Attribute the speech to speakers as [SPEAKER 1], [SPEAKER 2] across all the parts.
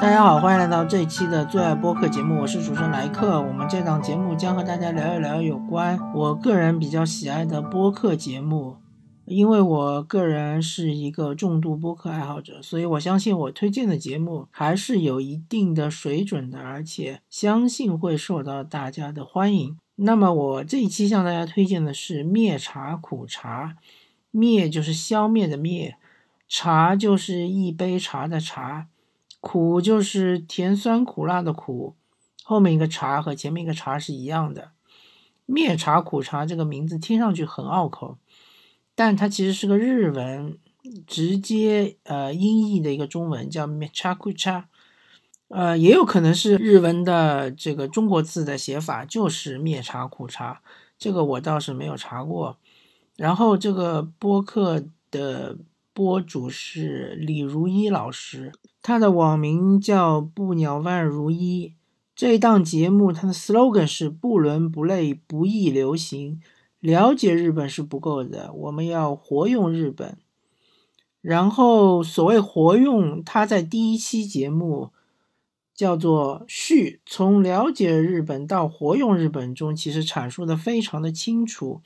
[SPEAKER 1] 大家好，欢迎来到这一期的最爱播客节目，我是主持人莱克。我们这档节目将和大家聊一聊有关我个人比较喜爱的播客节目。因为我个人是一个重度播客爱好者，所以我相信我推荐的节目还是有一定的水准的，而且相信会受到大家的欢迎。那么我这一期向大家推荐的是灭茶苦茶，灭就是消灭的灭，茶就是一杯茶的茶。苦就是甜酸苦辣的苦，后面一个茶和前面一个茶是一样的。灭茶苦茶这个名字听上去很拗口，但它其实是个日文直接呃音译的一个中文叫灭茶苦茶，呃也有可能是日文的这个中国字的写法就是灭茶苦茶，这个我倒是没有查过。然后这个播客的。播主是李如一老师，他的网名叫不鸟万如一。这一档节目，它的 slogan 是不伦不类，不易流行。了解日本是不够的，我们要活用日本。然后所谓活用，他在第一期节目叫做序，从了解日本到活用日本中，其实阐述的非常的清楚。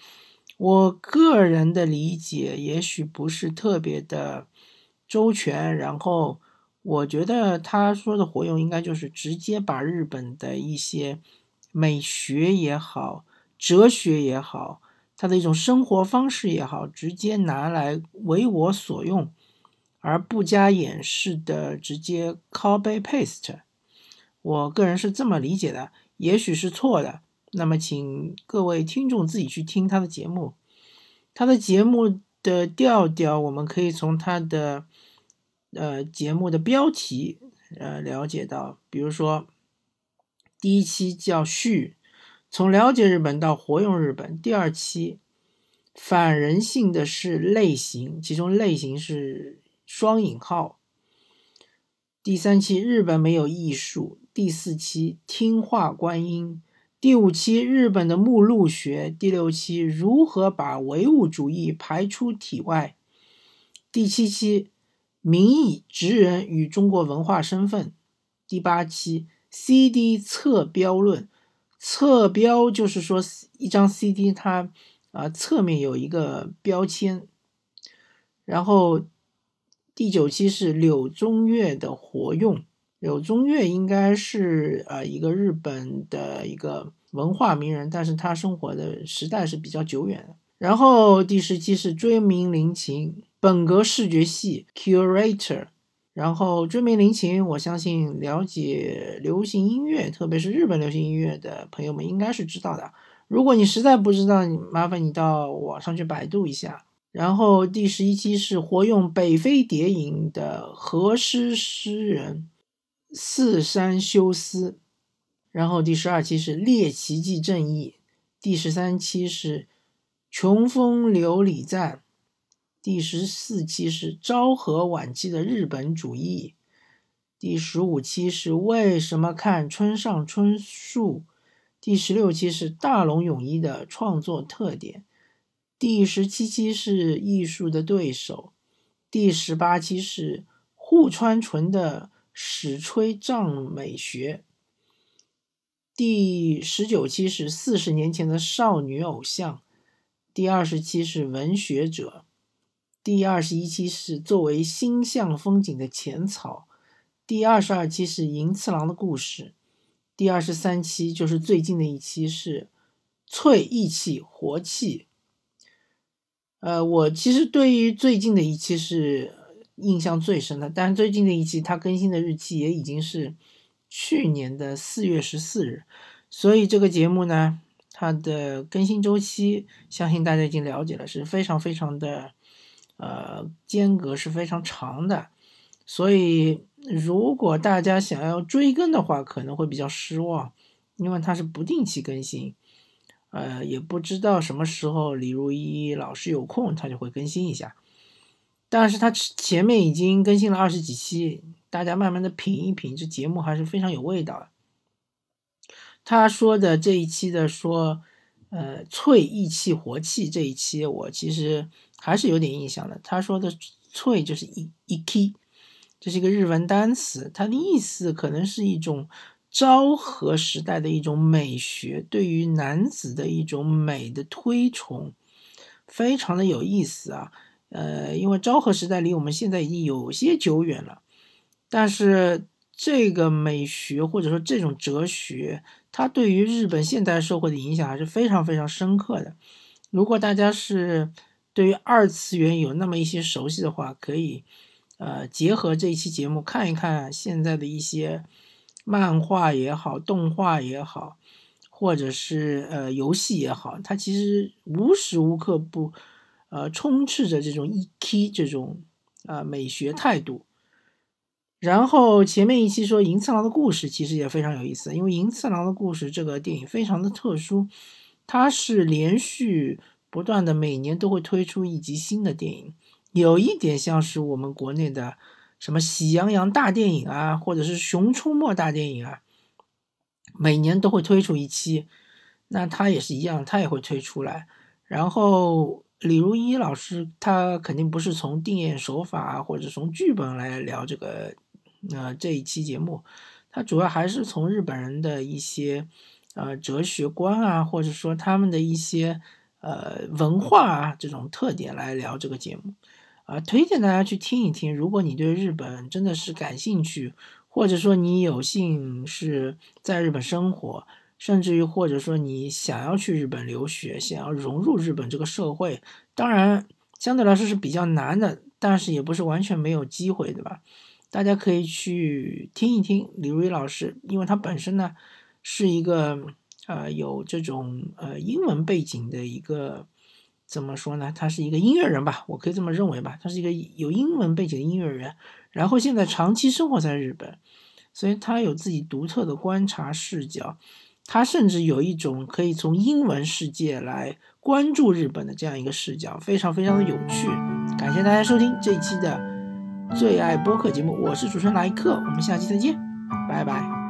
[SPEAKER 1] 我个人的理解也许不是特别的周全，然后我觉得他说的活用应该就是直接把日本的一些美学也好、哲学也好、他的一种生活方式也好，直接拿来为我所用，而不加掩饰的直接 copy paste。我个人是这么理解的，也许是错的。那么，请各位听众自己去听他的节目。他的节目的调调，我们可以从他的呃节目的标题呃了解到。比如说，第一期叫序，从了解日本到活用日本；第二期反人性的是类型，其中类型是双引号；第三期日本没有艺术；第四期听话观音。第五期日本的目录学，第六期如何把唯物主义排出体外，第七期民意职人与中国文化身份，第八期 CD 测标论，测标就是说一张 CD 它啊侧面有一个标签，然后第九期是柳宗悦的活用。柳宗悦应该是呃一个日本的一个文化名人，但是他生活的时代是比较久远的。然后第十期是追名林檎本格视觉系 curator。然后追名林檎，我相信了解流行音乐，特别是日本流行音乐的朋友们应该是知道的。如果你实在不知道，麻烦你到网上去百度一下。然后第十一期是活用北非谍影的和诗诗人。四山修斯，然后第十二期是猎奇迹正义，第十三期是穷风流里赞，第十四期是昭和晚期的日本主义，第十五期是为什么看村上春树，第十六期是大龙泳衣的创作特点，第十七期是艺术的对手，第十八期是户川纯的。史吹藏美学，第十九期是四十年前的少女偶像，第二十期是文学者，第二十一期是作为星象风景的浅草，第二十二期是银次郎的故事，第二十三期就是最近的一期是翠意气活气。呃，我其实对于最近的一期是。印象最深的，但是最近的一期它更新的日期也已经是去年的四月十四日，所以这个节目呢，它的更新周期相信大家已经了解了，是非常非常的呃间隔是非常长的，所以如果大家想要追更的话，可能会比较失望，因为它是不定期更新，呃，也不知道什么时候李如一老师有空，他就会更新一下。但是他前面已经更新了二十几期，大家慢慢的品一品，这节目还是非常有味道的。他说的这一期的说，呃，翠意气活气这一期，我其实还是有点印象的。他说的翠就是一一 k，这是一个日文单词，它的意思可能是一种昭和时代的一种美学，对于男子的一种美的推崇，非常的有意思啊。呃，因为昭和时代离我们现在已经有些久远了，但是这个美学或者说这种哲学，它对于日本现代社会的影响还是非常非常深刻的。如果大家是对于二次元有那么一些熟悉的话，可以。呃，结合这一期节目看一看现在的一些漫画也好，动画也好，或者是呃游戏也好，它其实无时无刻不呃充斥着这种一 k 这种啊美学态度。然后前面一期说银次郎的故事其实也非常有意思，因为银次郎的故事这个电影非常的特殊，它是连续不断的每年都会推出一集新的电影。有一点像是我们国内的什么《喜羊羊大电影》啊，或者是《熊出没大电影》啊，每年都会推出一期，那他也是一样，他也会推出来。然后李如一老师他肯定不是从定演手法或者从剧本来聊这个，呃，这一期节目，它主要还是从日本人的一些呃哲学观啊，或者说他们的一些呃文化啊这种特点来聊这个节目。啊，推荐大家去听一听。如果你对日本真的是感兴趣，或者说你有幸是在日本生活，甚至于或者说你想要去日本留学，想要融入日本这个社会，当然相对来说是比较难的，但是也不是完全没有机会，对吧？大家可以去听一听李如一老师，因为他本身呢是一个呃有这种呃英文背景的一个。怎么说呢？他是一个音乐人吧，我可以这么认为吧。他是一个有英文背景的音乐人，然后现在长期生活在日本，所以他有自己独特的观察视角。他甚至有一种可以从英文世界来关注日本的这样一个视角，非常非常的有趣。感谢大家收听这一期的最爱播客节目，我是主持人莱克，我们下期再见，拜拜。